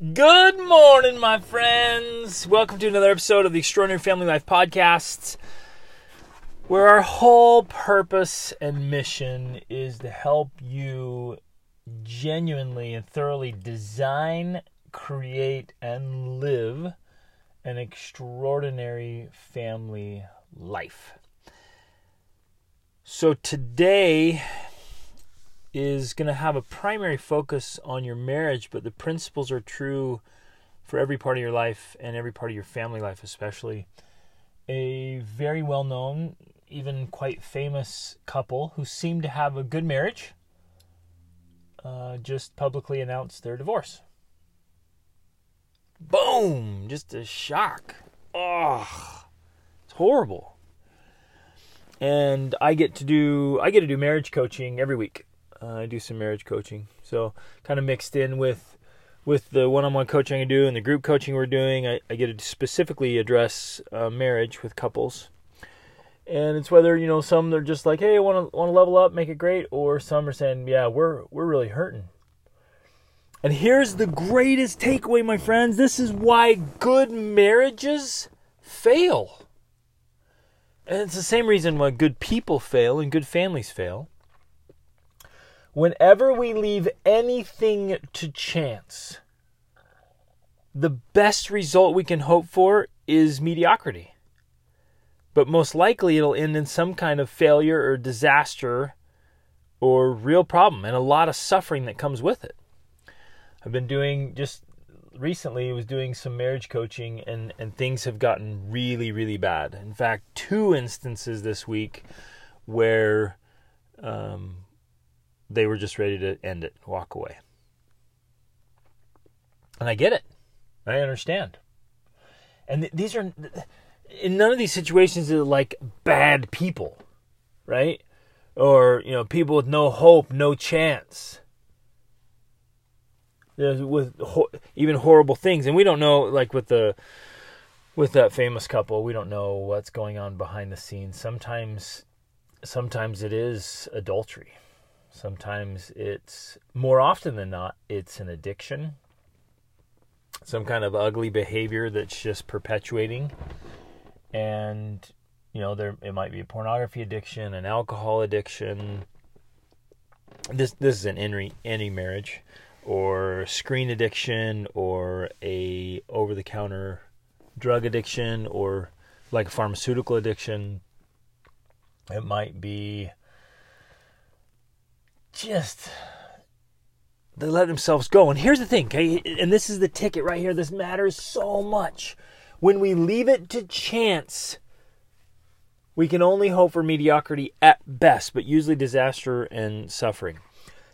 Good morning, my friends. Welcome to another episode of the Extraordinary Family Life Podcast, where our whole purpose and mission is to help you genuinely and thoroughly design, create, and live an extraordinary family life. So, today is going to have a primary focus on your marriage, but the principles are true for every part of your life and every part of your family life, especially. A very well known, even quite famous couple who seem to have a good marriage uh, just publicly announced their divorce. Boom! Just a shock. Oh, it's horrible. And I get to do I get to do marriage coaching every week uh, I do some marriage coaching, so kind of mixed in with with the one-on-one coaching I do and the group coaching we're doing. I, I get to specifically address uh, marriage with couples, and it's whether you know some they're just like, hey, I want to want to level up, make it great, or some are saying, yeah, we're we're really hurting. And here's the greatest takeaway, my friends. This is why good marriages fail. And it's the same reason why good people fail and good families fail whenever we leave anything to chance, the best result we can hope for is mediocrity. But most likely it'll end in some kind of failure or disaster or real problem and a lot of suffering that comes with it. I've been doing just recently was doing some marriage coaching and and things have gotten really really bad. In fact, two instances this week where um, they were just ready to end it, walk away. And I get it. I understand. And th- these are, in none of these situations, are like bad people, right? Or, you know, people with no hope, no chance. There's With ho- even horrible things. And we don't know, like with the, with that famous couple, we don't know what's going on behind the scenes. Sometimes, sometimes it is adultery Sometimes it's more often than not, it's an addiction, some kind of ugly behavior that's just perpetuating. And, you know, there it might be a pornography addiction, an alcohol addiction. This this is an any any marriage or screen addiction or a over the counter drug addiction or like a pharmaceutical addiction. It might be just they let themselves go. And here's the thing, okay? And this is the ticket right here. This matters so much. When we leave it to chance, we can only hope for mediocrity at best, but usually disaster and suffering.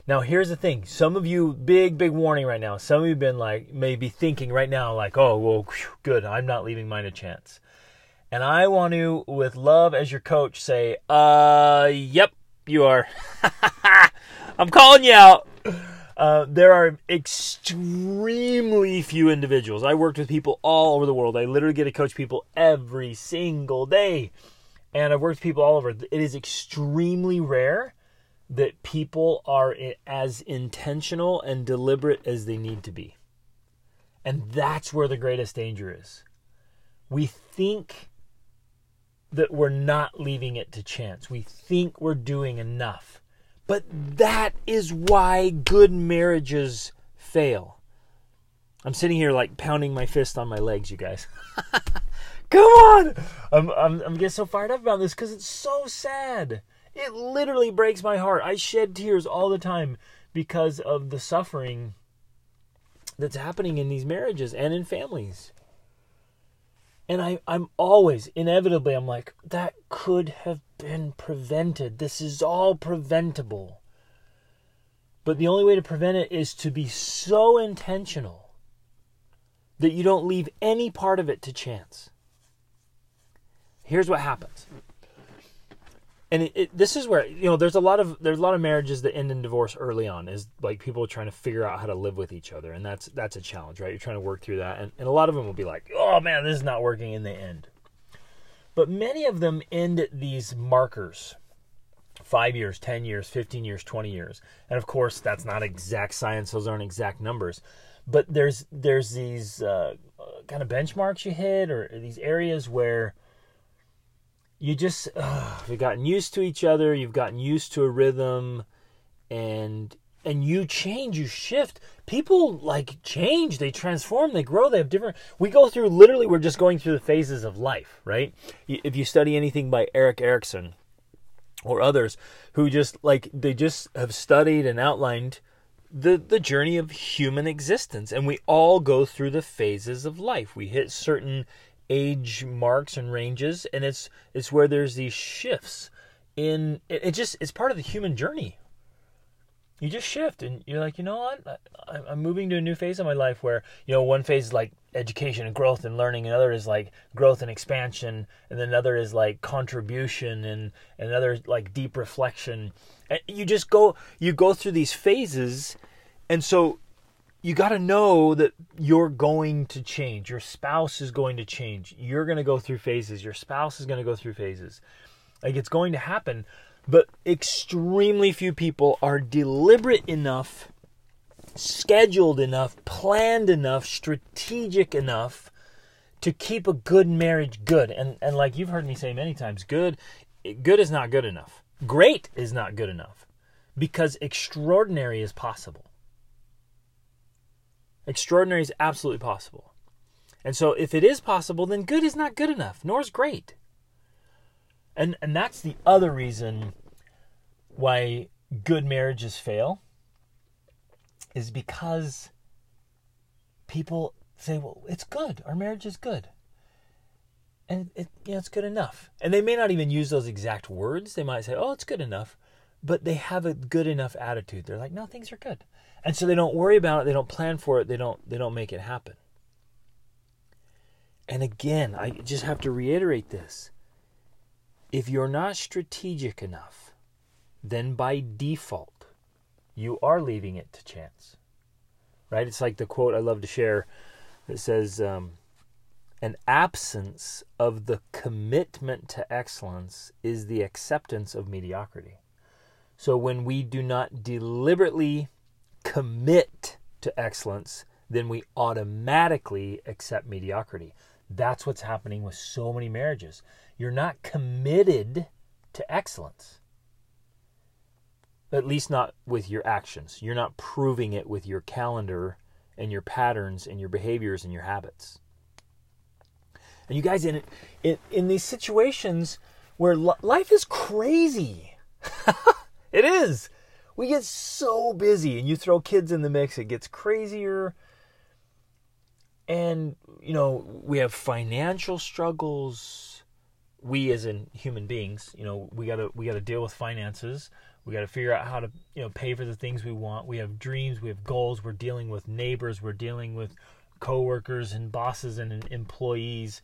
Now, here's the thing. Some of you, big, big warning right now. Some of you have been like, maybe thinking right now, like, oh, well, good. I'm not leaving mine a chance. And I want to, with love as your coach, say, uh, yep, you are. I'm calling you out. Uh, there are extremely few individuals. I worked with people all over the world. I literally get to coach people every single day. And I've worked with people all over. It is extremely rare that people are as intentional and deliberate as they need to be. And that's where the greatest danger is. We think that we're not leaving it to chance. We think we're doing enough. But that is why good marriages fail. I'm sitting here like pounding my fist on my legs, you guys. Come on! I'm, I'm, I'm getting so fired up about this because it's so sad. It literally breaks my heart. I shed tears all the time because of the suffering that's happening in these marriages and in families. And I, I'm always, inevitably, I'm like, that could have been prevented. This is all preventable. But the only way to prevent it is to be so intentional that you don't leave any part of it to chance. Here's what happens and it, it, this is where you know there's a lot of there's a lot of marriages that end in divorce early on is like people trying to figure out how to live with each other. And that's that's a challenge right? You're trying to work through that. And, and a lot of them will be like oh man this is not working in the end. But many of them end at these markers. Five years 10 years 15 years 20 years. And of course that's not exact science. Those aren't exact numbers. But there's there's these uh, kind of benchmarks you hit or these areas where you just uh, you've gotten used to each other you've gotten used to a rhythm and and you change you shift. People like change they transform they grow they have different we go through literally we're just going through the phases of life right? If you study anything by erik erikson or others who just like they just have studied and outlined the the journey of human existence and we all go through the phases of life. We hit certain age marks and ranges and it's it's where there's these shifts in it, it just it's part of the human journey. You just shift and you're like you know what? I, i'm moving to a new phase of my life where you know one phase is like education and growth and learning another is like growth and expansion and another is like contribution and, and another like deep reflection. And you just go you go through these phases and so you got to know that you're going to change. Your spouse is going to change. You're going to go through phases. Your spouse is going to go through phases. Like it's going to happen but extremely few people are deliberate enough scheduled enough planned enough strategic enough to keep a good marriage good. And and like you've heard me say many times good good is not good enough. Great is not good enough because extraordinary is possible. Extraordinary is absolutely possible. And so if it is possible, then good is not good enough, nor is great. And and that's the other reason why good marriages fail is because people say, "Well, it's good. Our marriage is good." and it, you know, it's good enough. And they may not even use those exact words. They might say, "Oh, it's good enough," but they have a good enough attitude. They're like, "No, things are good," and so they don't worry about it. They don't plan for it. They don't. They don't make it happen. And again, I just have to reiterate this: if you're not strategic enough, then by default, you are leaving it to chance. Right? It's like the quote I love to share that says. Um, an absence of the commitment to excellence is the acceptance of mediocrity. So when we do not deliberately commit to excellence, then we automatically accept mediocrity. That's what's happening with so many marriages. You're not committed to excellence. At least not with your actions. You're not proving it with your calendar and your patterns and your behaviors and your habits. And you guys, in in, in these situations where life is crazy, it is. We get so busy, and you throw kids in the mix, it gets crazier. And you know, we have financial struggles. We, as in human beings, you know, we gotta we gotta deal with finances. We got to figure out how to, you know, pay for the things we want. We have dreams, we have goals. We're dealing with neighbors. We're dealing with coworkers and bosses and employees.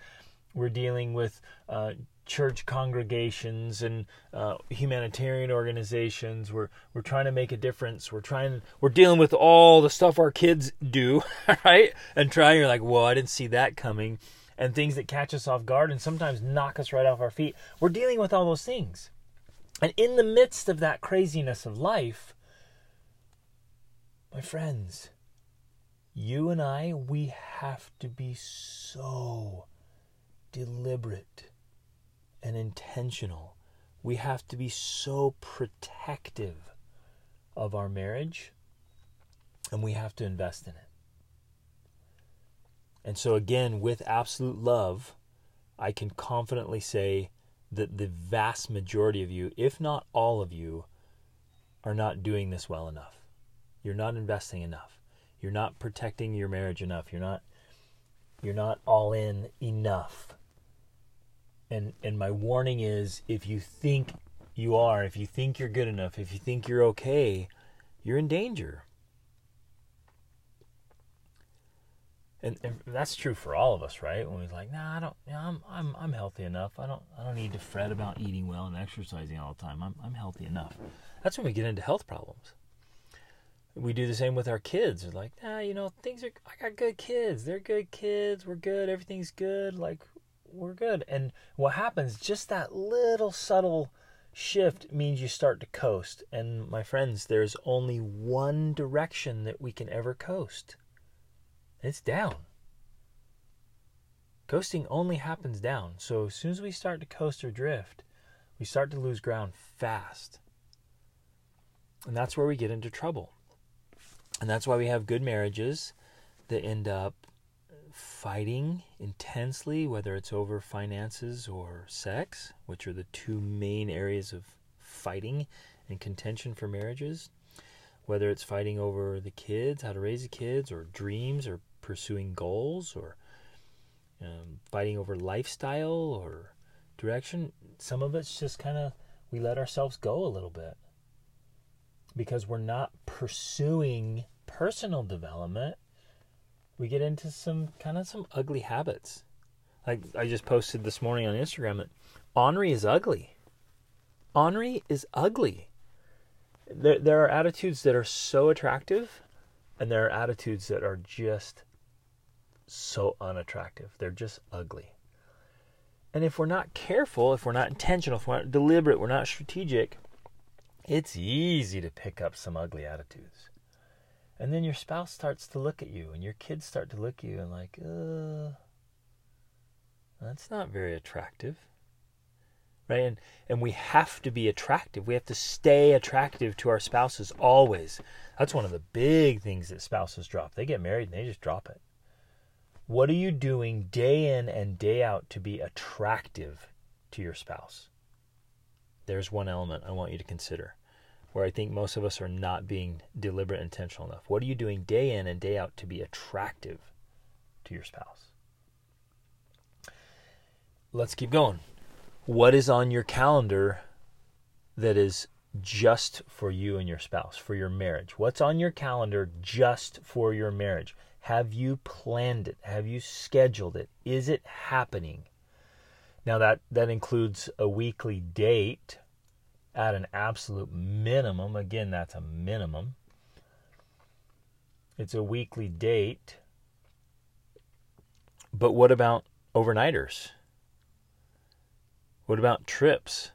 We're dealing with uh, church congregations and uh, humanitarian organizations. We're we're trying to make a difference. We're trying. We're dealing with all the stuff our kids do, right? And trying. You're like, whoa, I didn't see that coming. And things that catch us off guard and sometimes knock us right off our feet. We're dealing with all those things. And in the midst of that craziness of life, my friends, you and I, we have to be so deliberate and intentional. We have to be so protective of our marriage and we have to invest in it. And so, again, with absolute love, I can confidently say that the vast majority of you, if not all of you, are not doing this well enough. You're not investing enough. You're not protecting your marriage enough. You're not you're not all in enough. And and my warning is if you think you are, if you think you're good enough, if you think you're okay, you're in danger. And, and that's true for all of us, right? When we're like, "Nah, I don't. You know, I'm I'm I'm healthy enough. I don't I don't need to fret about eating well and exercising all the time. I'm I'm healthy enough." That's when we get into health problems we do the same with our kids. We're like, nah, you know, things are. I got good kids. They're good kids. We're good. Everything's good. Like, we're good. And what happens? Just that little subtle shift means you start to coast. And my friends, there's only one direction that we can ever coast, It's down. Coasting only happens down. So as soon as we start to coast or drift, we start to lose ground fast. And that's where we get into trouble. And that's why we have good marriages that end up fighting intensely, whether it's over finances or sex, which are the two main areas of fighting and contention for marriages. Whether it's fighting over the kids, how to raise the kids, or dreams, or pursuing goals, or um, fighting over lifestyle or direction. Some of it's just kind of we let ourselves go a little bit because we're not pursuing personal development. We get into some kind of some ugly habits. Like I just posted this morning on Instagram that ornery is ugly. Ornery is ugly. There, there are attitudes that are so attractive, and there are attitudes that are just so unattractive. They're just ugly. And if we're not careful, if we're not intentional, if we're not deliberate, we're not strategic, it's easy to pick up some ugly attitudes. And then your spouse starts to look at you, and your kids start to look at you and, like, uh, that's not very attractive. Right? And, and we have to be attractive. We have to stay attractive to our spouses always. That's one of the big things that spouses drop. They get married and they just drop it. What are you doing day in and day out to be attractive to your spouse? There's one element I want you to consider where I think most of us are not being deliberate intentional enough. What are you doing day in and day out to be attractive to your spouse? Let's keep going. What is on your calendar that is just for you and your spouse, for your marriage? What's on your calendar just for your marriage? Have you planned it? Have you scheduled it? Is it happening? Now that that includes a weekly date at an absolute minimum. Again, that's a minimum. It's a weekly date. But what about overnighters? What about trips?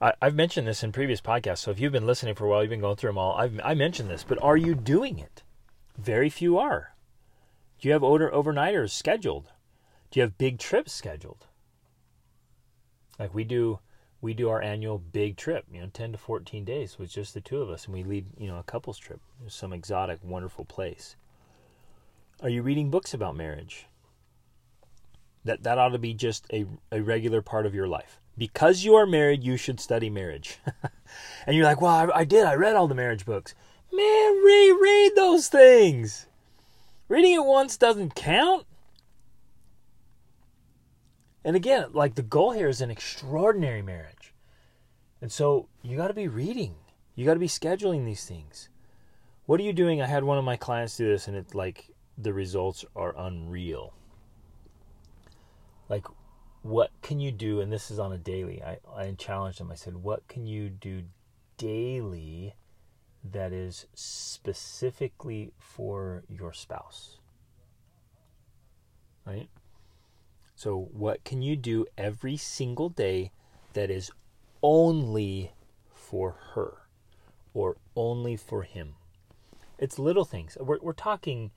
I, have mentioned this in previous podcasts, so if you've been listening for a while, you've been going through them all. I've I mentioned this, but are you doing it? Very few are. Do you have over- overnighters scheduled? Do you have big trips scheduled? Like we do we do our annual big trip, you know, 10 to 14 days with just the two of us and we lead, you know, a couples trip to some exotic wonderful place. Are you reading books about marriage? That that ought to be just a a regular part of your life. Because you are married, you should study marriage. and you're like, "Well, I, I did. I read all the marriage books." Man, reread those things. Reading it once doesn't count. And again, like the goal here is an extraordinary marriage. And so you got to be reading. You got to be scheduling these things. What are you doing? I had one of my clients do this and it's like the results are unreal. Like what can you do and this is on a daily. I I challenged them. I said, "What can you do daily that is specifically for your spouse. Right? So, what can you do every single day that is only for her or only for him? It's little things. We're, we're talking,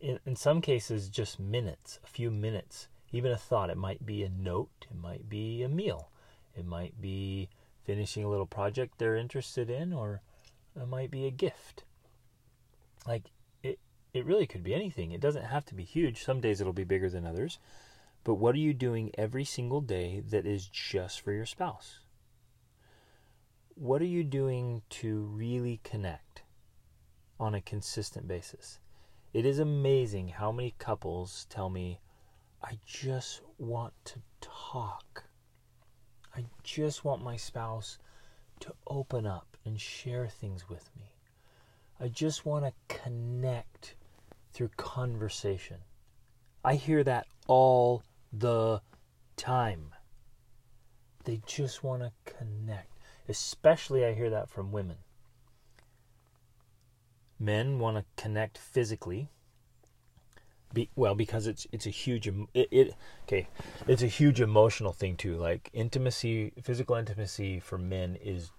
in, in some cases, just minutes, a few minutes, even a thought. It might be a note, it might be a meal, it might be finishing a little project they're interested in, or it might be a gift. Like it it really could be anything. It doesn't have to be huge. Some days it'll be bigger than others. But what are you doing every single day that is just for your spouse? What are you doing to really connect on a consistent basis? It is amazing how many couples tell me, I just want to talk. I just want my spouse to open up and share things with me. I just want to connect through conversation. I hear that all the time. They just want to connect. Especially, I hear that from women. Men want to connect physically. Be, well, because it's it's a huge it, it okay, it's a huge emotional thing too. Like intimacy, physical intimacy for men is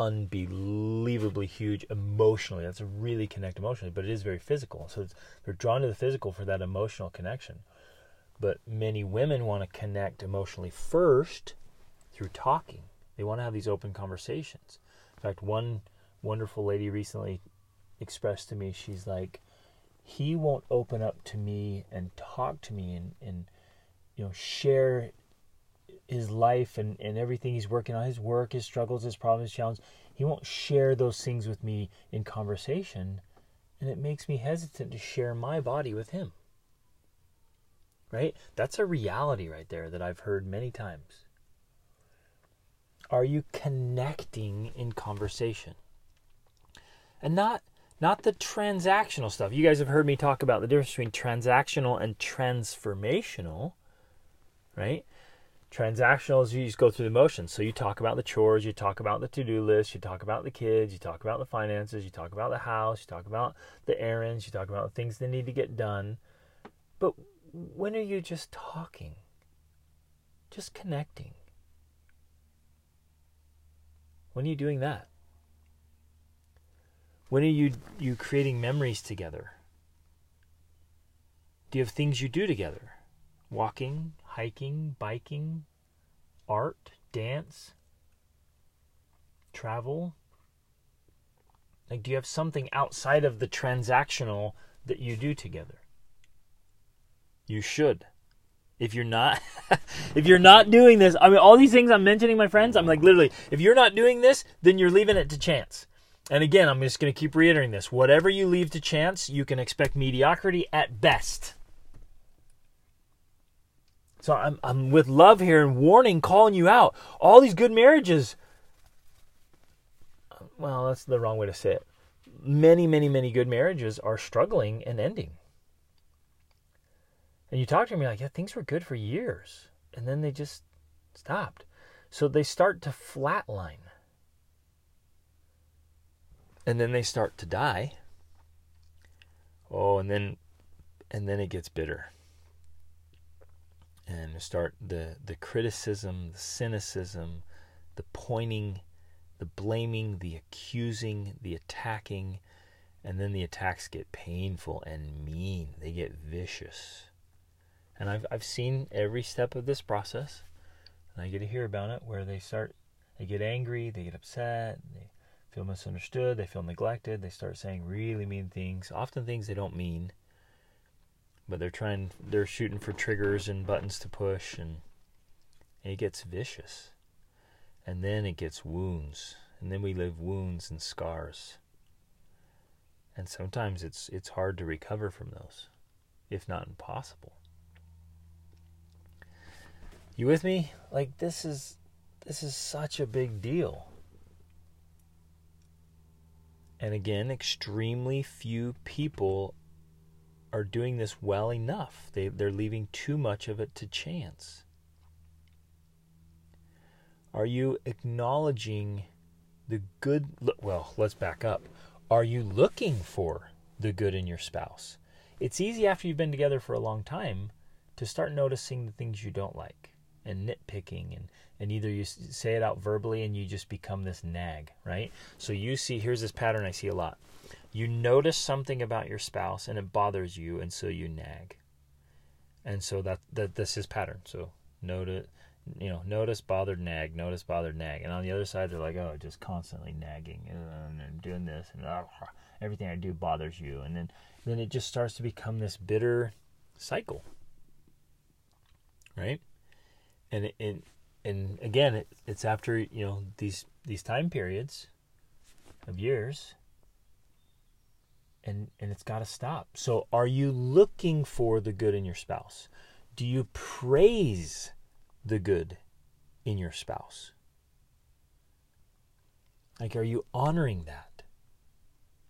unbelievably huge emotionally. That's a really connect emotionally, but it is very physical. So they're drawn to the physical for that emotional connection. But many women want to connect emotionally first through talking. They want to have these open conversations. In fact, one wonderful lady recently expressed to me, she's like, he won't open up to me and talk to me and, and you know, share his life and, and everything he's working on, his work, his struggles, his problems, his challenges. He won't share those things with me in conversation. And it makes me hesitant to share my body with him. Right? That's a reality right there that I've heard many times. Are you connecting in conversation? And not not the transactional stuff. You guys have heard me talk about the difference between transactional and transformational, right? Transactional is you just go through the motions. So you talk about the chores, you talk about the to do list, you talk about the kids, you talk about the finances, you talk about the house, you talk about the errands, you talk about the things that need to get done. But when are you just talking? Just connecting. When are you doing that? When are you you creating memories together? Do you have things you do together? Walking, hiking, biking, art, dance, travel? Like do you have something outside of the transactional that you do together? You should. If you're not if you're not doing this, I mean all these things I'm mentioning my friends, I'm like literally if you're not doing this, then you're leaving it to chance. And again, I'm just going to keep reiterating this. Whatever you leave to chance, you can expect mediocrity at best. So I'm, I'm with love here and warning, calling you out. All these good marriages, well, that's the wrong way to say it. Many, many, many good marriages are struggling and ending. And you talk to me like, yeah, things were good for years. And then they just stopped. So they start to flatline and then they start to die. Oh, and then and then it gets bitter. And start the the criticism, the cynicism, the pointing, the blaming, the accusing, the attacking, and then the attacks get painful and mean. They get vicious. And I've I've seen every step of this process, and I get to hear about it where they start they get angry, they get upset, they feel misunderstood, they feel neglected, they start saying really mean things, often things they don't mean. But they're trying they're shooting for triggers and buttons to push and it gets vicious. And then it gets wounds. And then we live wounds and scars. And sometimes it's it's hard to recover from those, if not impossible. You with me? Like this is this is such a big deal. And again, extremely few people are doing this well enough. They, they're leaving too much of it to chance. Are you acknowledging the good? Well, let's back up. Are you looking for the good in your spouse? It's easy after you've been together for a long time to start noticing the things you don't like and nitpicking and and either you say it out verbally and you just become this nag, right? So you see here's this pattern I see a lot. You notice something about your spouse and it bothers you and so you nag. And so that that this is pattern. So notice you know, notice bothered nag, notice bothered nag. And on the other side they're like, "Oh, just constantly nagging and doing this and uh, everything I do bothers you." And then then it just starts to become this bitter cycle. Right? And and and again, it, it's after you know these these time periods of years, and and it's got to stop. So, are you looking for the good in your spouse? Do you praise the good in your spouse? Like, are you honoring that?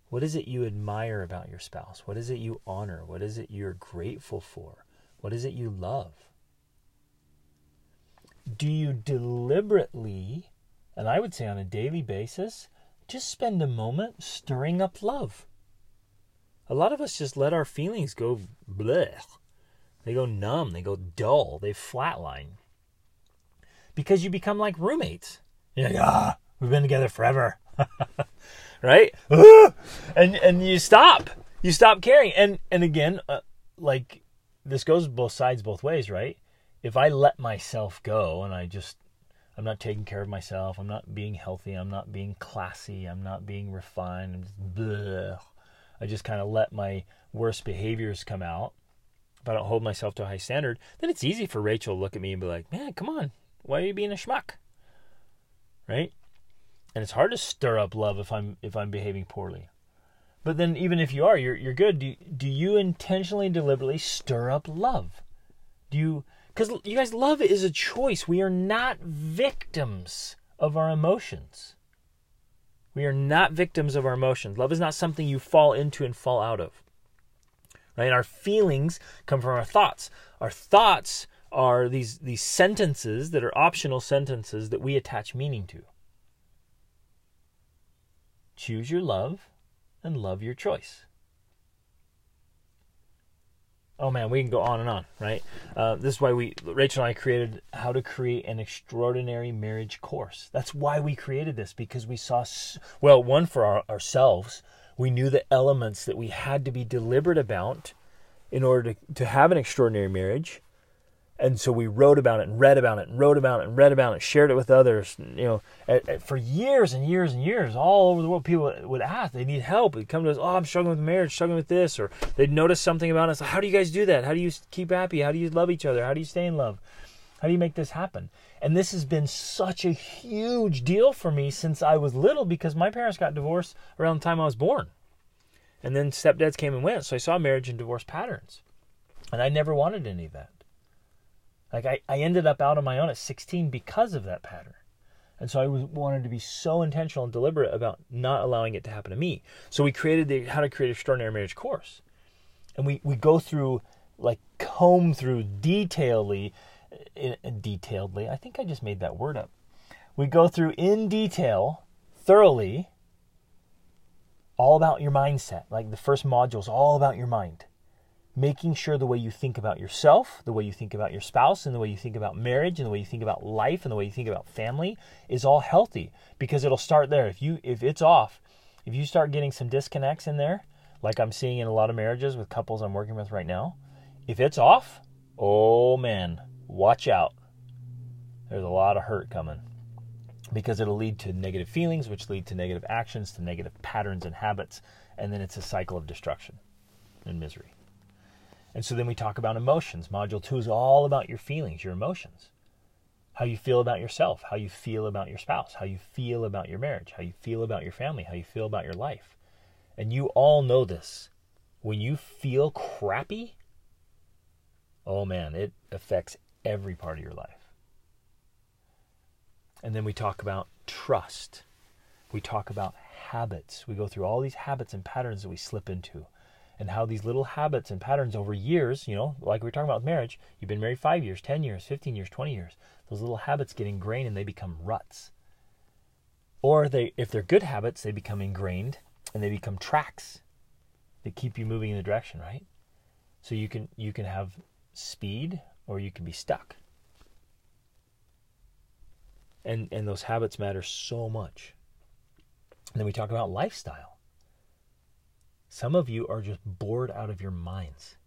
What is it you admire about your spouse? What is it you honor? What is it you're grateful for? What is it you love? Do you deliberately, and I would say on a daily basis, just spend a moment stirring up love? A lot of us just let our feelings go bleh. They go numb, they go dull, they flatline. Because you become like roommates. You're like, ah, We've been together forever. right? and and you stop. You stop caring. And and again, uh, like this goes both sides both ways, right? If I let myself go and I just I'm not taking care of myself, I'm not being healthy, I'm not being classy, I'm not being refined, I'm just I just kind of let my worst behaviors come out. If I don't hold myself to a high standard, then it's easy for Rachel to look at me and be like, "Man, come on. Why are you being a schmuck?" Right? and it's hard to stir up love if I'm if I'm behaving poorly. But then even if you are, you're you're good. Do do you intentionally deliberately stir up love? Do you cuz you guys love is a choice. We are not victims of our emotions. We are not victims of our emotions. Love is not something you fall into and fall out of. Right? Our feelings come from our thoughts. Our thoughts are these these sentences that are optional sentences that we attach meaning to. Choose your love and love your choice. Oh man, we can go on and on, right? Uh, this is why we, Rachel and I, created how to create an extraordinary marriage course. That's why we created this because we saw, well, one for our, ourselves, we knew the elements that we had to be deliberate about in order to, to have an extraordinary marriage and so we wrote about it and read about it and wrote about it and read about it, shared it with others. You know, at, at, for years and years and years, all over the world, people would ask, they need help. They'd come to us, oh, I'm struggling with marriage, struggling with this, or they'd notice something about us. How do you guys do that? How do you keep happy? How do you love each other? How do you stay in love? How do you make this happen? And this has been such a huge deal for me since I was little because my parents got divorced around the time I was born. And then stepdads came and went, so I saw marriage and divorce patterns. And I never wanted any of that. Like I, I ended up out on my own at 16 because of that pattern. And so I was, wanted to be so intentional and deliberate about not allowing it to happen to me. So we created the How to Create Extraordinary Marriage course. And we, we go through, like, comb through detailedly, in, in detailedly, I think I just made that word up. We go through in detail, thoroughly, all about your mindset. Like the first module is all about your mind making sure the way you think about yourself, the way you think about your spouse, and the way you think about marriage, and the way you think about life, and the way you think about family is all healthy because it'll start there. If you if it's off, if you start getting some disconnects in there, like I'm seeing in a lot of marriages with couples I'm working with right now, if it's off, oh man, watch out. There's a lot of hurt coming because it'll lead to negative feelings, which lead to negative actions, to negative patterns and habits, and then it's a cycle of destruction and misery. And so then we talk about emotions. Module two is all about your feelings, your emotions. How you feel about yourself, how you feel about your spouse, how you feel about your marriage, how you feel about your family, how you feel about your life. And you all know this. When you feel crappy, oh man, it affects every part of your life. And then we talk about trust. We talk about habits. We go through all these habits and patterns that we slip into and how these little habits and patterns over years, you know, like we are talking about with marriage, you've been married five years, 10 years, 15 years, 20 years, those little habits get ingrained and they become ruts. Or they, if they're good habits, they become ingrained and they become tracks that keep you moving in the direction, right? So you can you can have speed or you can be stuck. And and those habits matter so much. And then we talk about lifestyle. Some of you are just bored out of your minds.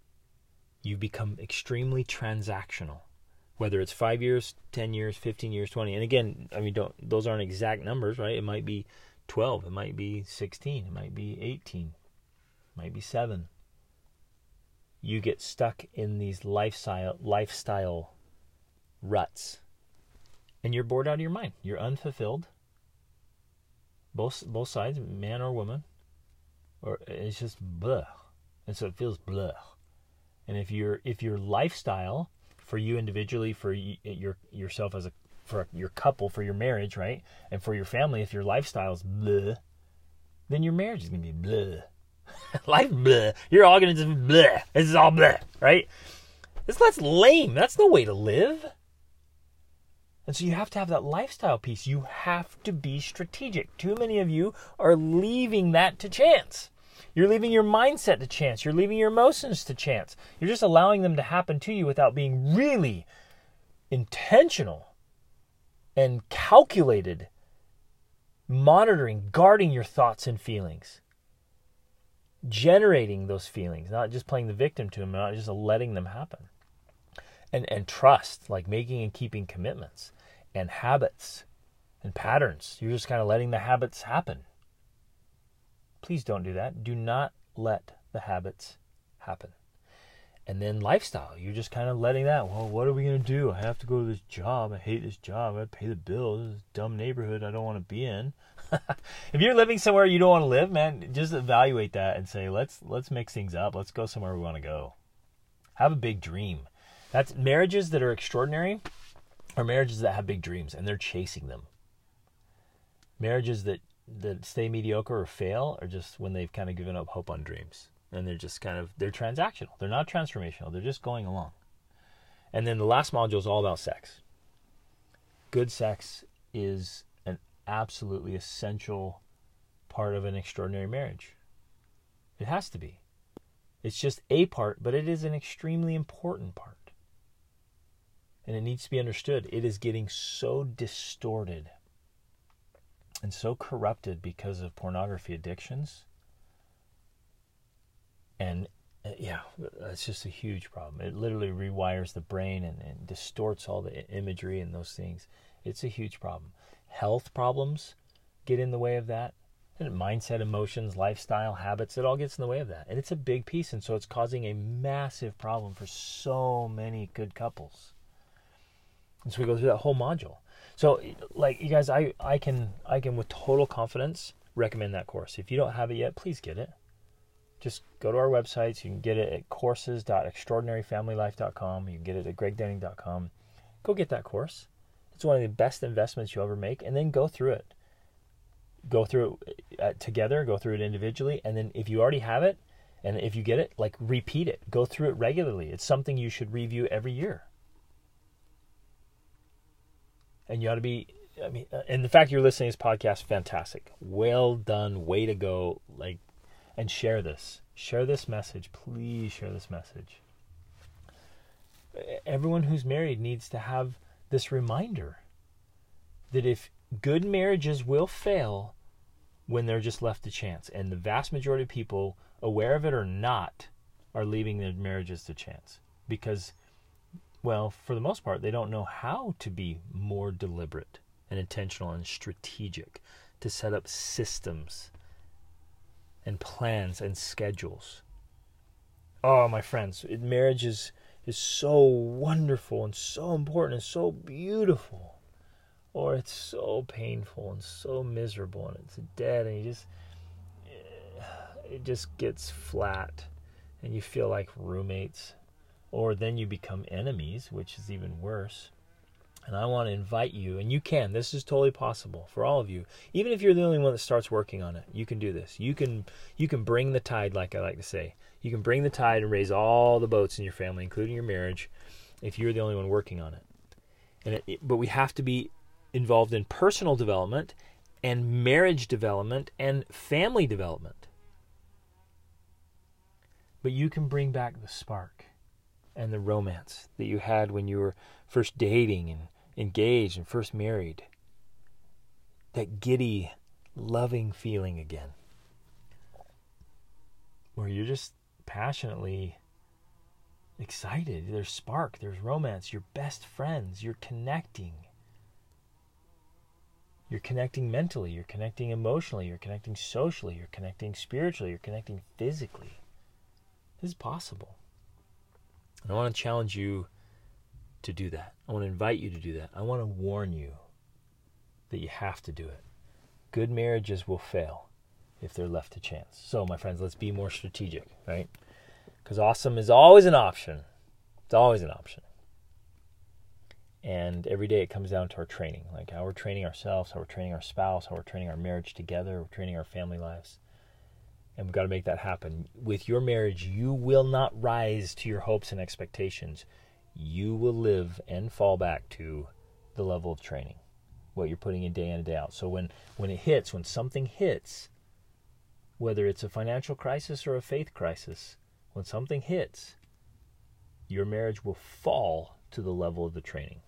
You've become extremely transactional, whether it's five years, 10 years, 15 years, 20. And again, I mean, don't, those aren't exact numbers, right? It might be 12, it might be 16, it might be 18, it might be 7. You get stuck in these lifestyle, lifestyle ruts and you're bored out of your mind. You're unfulfilled. Both both sides, man or woman, or it's just blah, and so it feels blah. And if your if your lifestyle for you individually, for your yourself as a for your couple, for your marriage, right, and for your family, if your lifestyle is blah, then your marriage is gonna be blah. Life blah. You're all gonna just blah. This is all blah, right? This that's lame. That's no way to live. And so you have to have that lifestyle piece. You have to be strategic. Too many of you are leaving that to chance. You're leaving your mindset to chance. You're leaving your emotions to chance. You're just allowing them to happen to you without being really intentional and calculated monitoring, guarding your thoughts and feelings, generating those feelings, not just playing the victim to them, not just letting them happen. And, and trust, like making and keeping commitments and habits and patterns. You're just kind of letting the habits happen. Please don't do that. Do not let the habits happen. And then lifestyle, you're just kind of letting that, well, what are we going to do? I have to go to this job. I hate this job. I pay the bills. This dumb neighborhood I don't want to be in. if you're living somewhere you don't want to live, man, just evaluate that and say, let's let's mix things up. Let's go somewhere we want to go. Have a big dream. That's marriages that are extraordinary are marriages that have big dreams and they're chasing them. Marriages that that stay mediocre or fail are just when they've kind of given up hope on dreams and they're just kind of they're transactional. They're not transformational. They're just going along. And then the last module is all about sex. Good sex is an absolutely essential part of an extraordinary marriage. It has to be. It's just a part, but it is an extremely important part. And it needs to be understood. It is getting so distorted and so corrupted because of pornography addictions and uh, yeah, it's just a huge problem. It literally rewires the brain and, and distorts all the imagery and those things. It's a huge problem. Health problems get in the way of that. And mindset, emotions, lifestyle, habits, it all gets in the way of that. And it's a big piece. And so it's causing a massive problem for so many good couples. And so we go through that whole module. So like you guys, I, I can I can with total confidence recommend that course. If you don't have it yet, please get it just go to our websites. You can get it at courses.extraordinaryfamilylife.com. You can get it at gregdenning.com. Go get that course. It's one of the best investments you'll ever make, and then go through it. Go through it uh, together, go through it individually, and then if you already have it, and if you get it, like repeat it. Go through it regularly. It's something you should review every year. And you ought to be I mean, uh, and the fact you're listening to this podcast, fantastic. Well done. Way to go. Like, and share this. Share this message. Please share this message. Everyone who's married needs to have this reminder that if good marriages will fail when they're just left to chance, and the vast majority of people, aware of it or not, are leaving their marriages to chance because, well, for the most part, they don't know how to be more deliberate and intentional and strategic to set up systems and plans and schedules. Oh, my friends, marriage is, is so wonderful and so important and so beautiful. Or it's so painful and so miserable and it's dead and you just it just gets flat and you feel like roommates. Or then you become enemies, which is even worse. And I want to invite you, and you can. This is totally possible for all of you. Even if you're the only one that starts working on it, you can do this. You can you can bring the tide, like I like to say. You can bring the tide and raise all the boats in your family, including your marriage, if you're the only one working on it. And it, but we have to be involved in personal development and marriage development and family development. But you can bring back the spark and the romance that you had when you were first dating and engaged and first married. That giddy, loving feeling again. Where you're just passionately excited. There's spark, there's romance, you're best friends, you're connecting. You're connecting mentally, you're connecting emotionally, you're connecting socially, you're connecting spiritually, you're connecting physically. This is possible. And I want to challenge you to do that. I want to invite you to do that. I want to warn you that you have to do it. Good marriages will fail if they're left to chance. So, my friends, let's be more strategic, right? Because awesome is always an option. It's always an option. And every day it comes down to our training, like how we're training ourselves, how we're training our spouse, how we're training our marriage together, we're training our family lives. And we've got to make that happen. With your marriage, you will not rise to your hopes and expectations you will live and fall back to the level of training, what you're putting in day in and day out. So when, when it hits, when something hits, whether it's a financial crisis or a faith crisis, when something hits, your marriage will fall to the level of the training.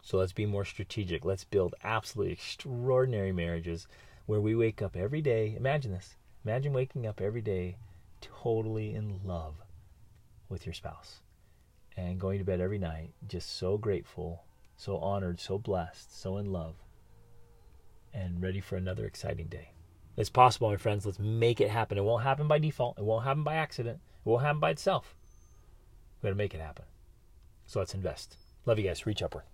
So let's be more strategic. Let's build absolutely extraordinary marriages where we wake up every day. Imagine this. Imagine waking up every day totally in love with your spouse and going to bed every night just so grateful, so honored, so blessed, so in love, and ready for another exciting day. It's possible, my friends. Let's make it happen. It won't happen by default, it won't happen by accident, it won't happen by itself. We're going to make it happen. So let's invest. Love you guys. Reach upward.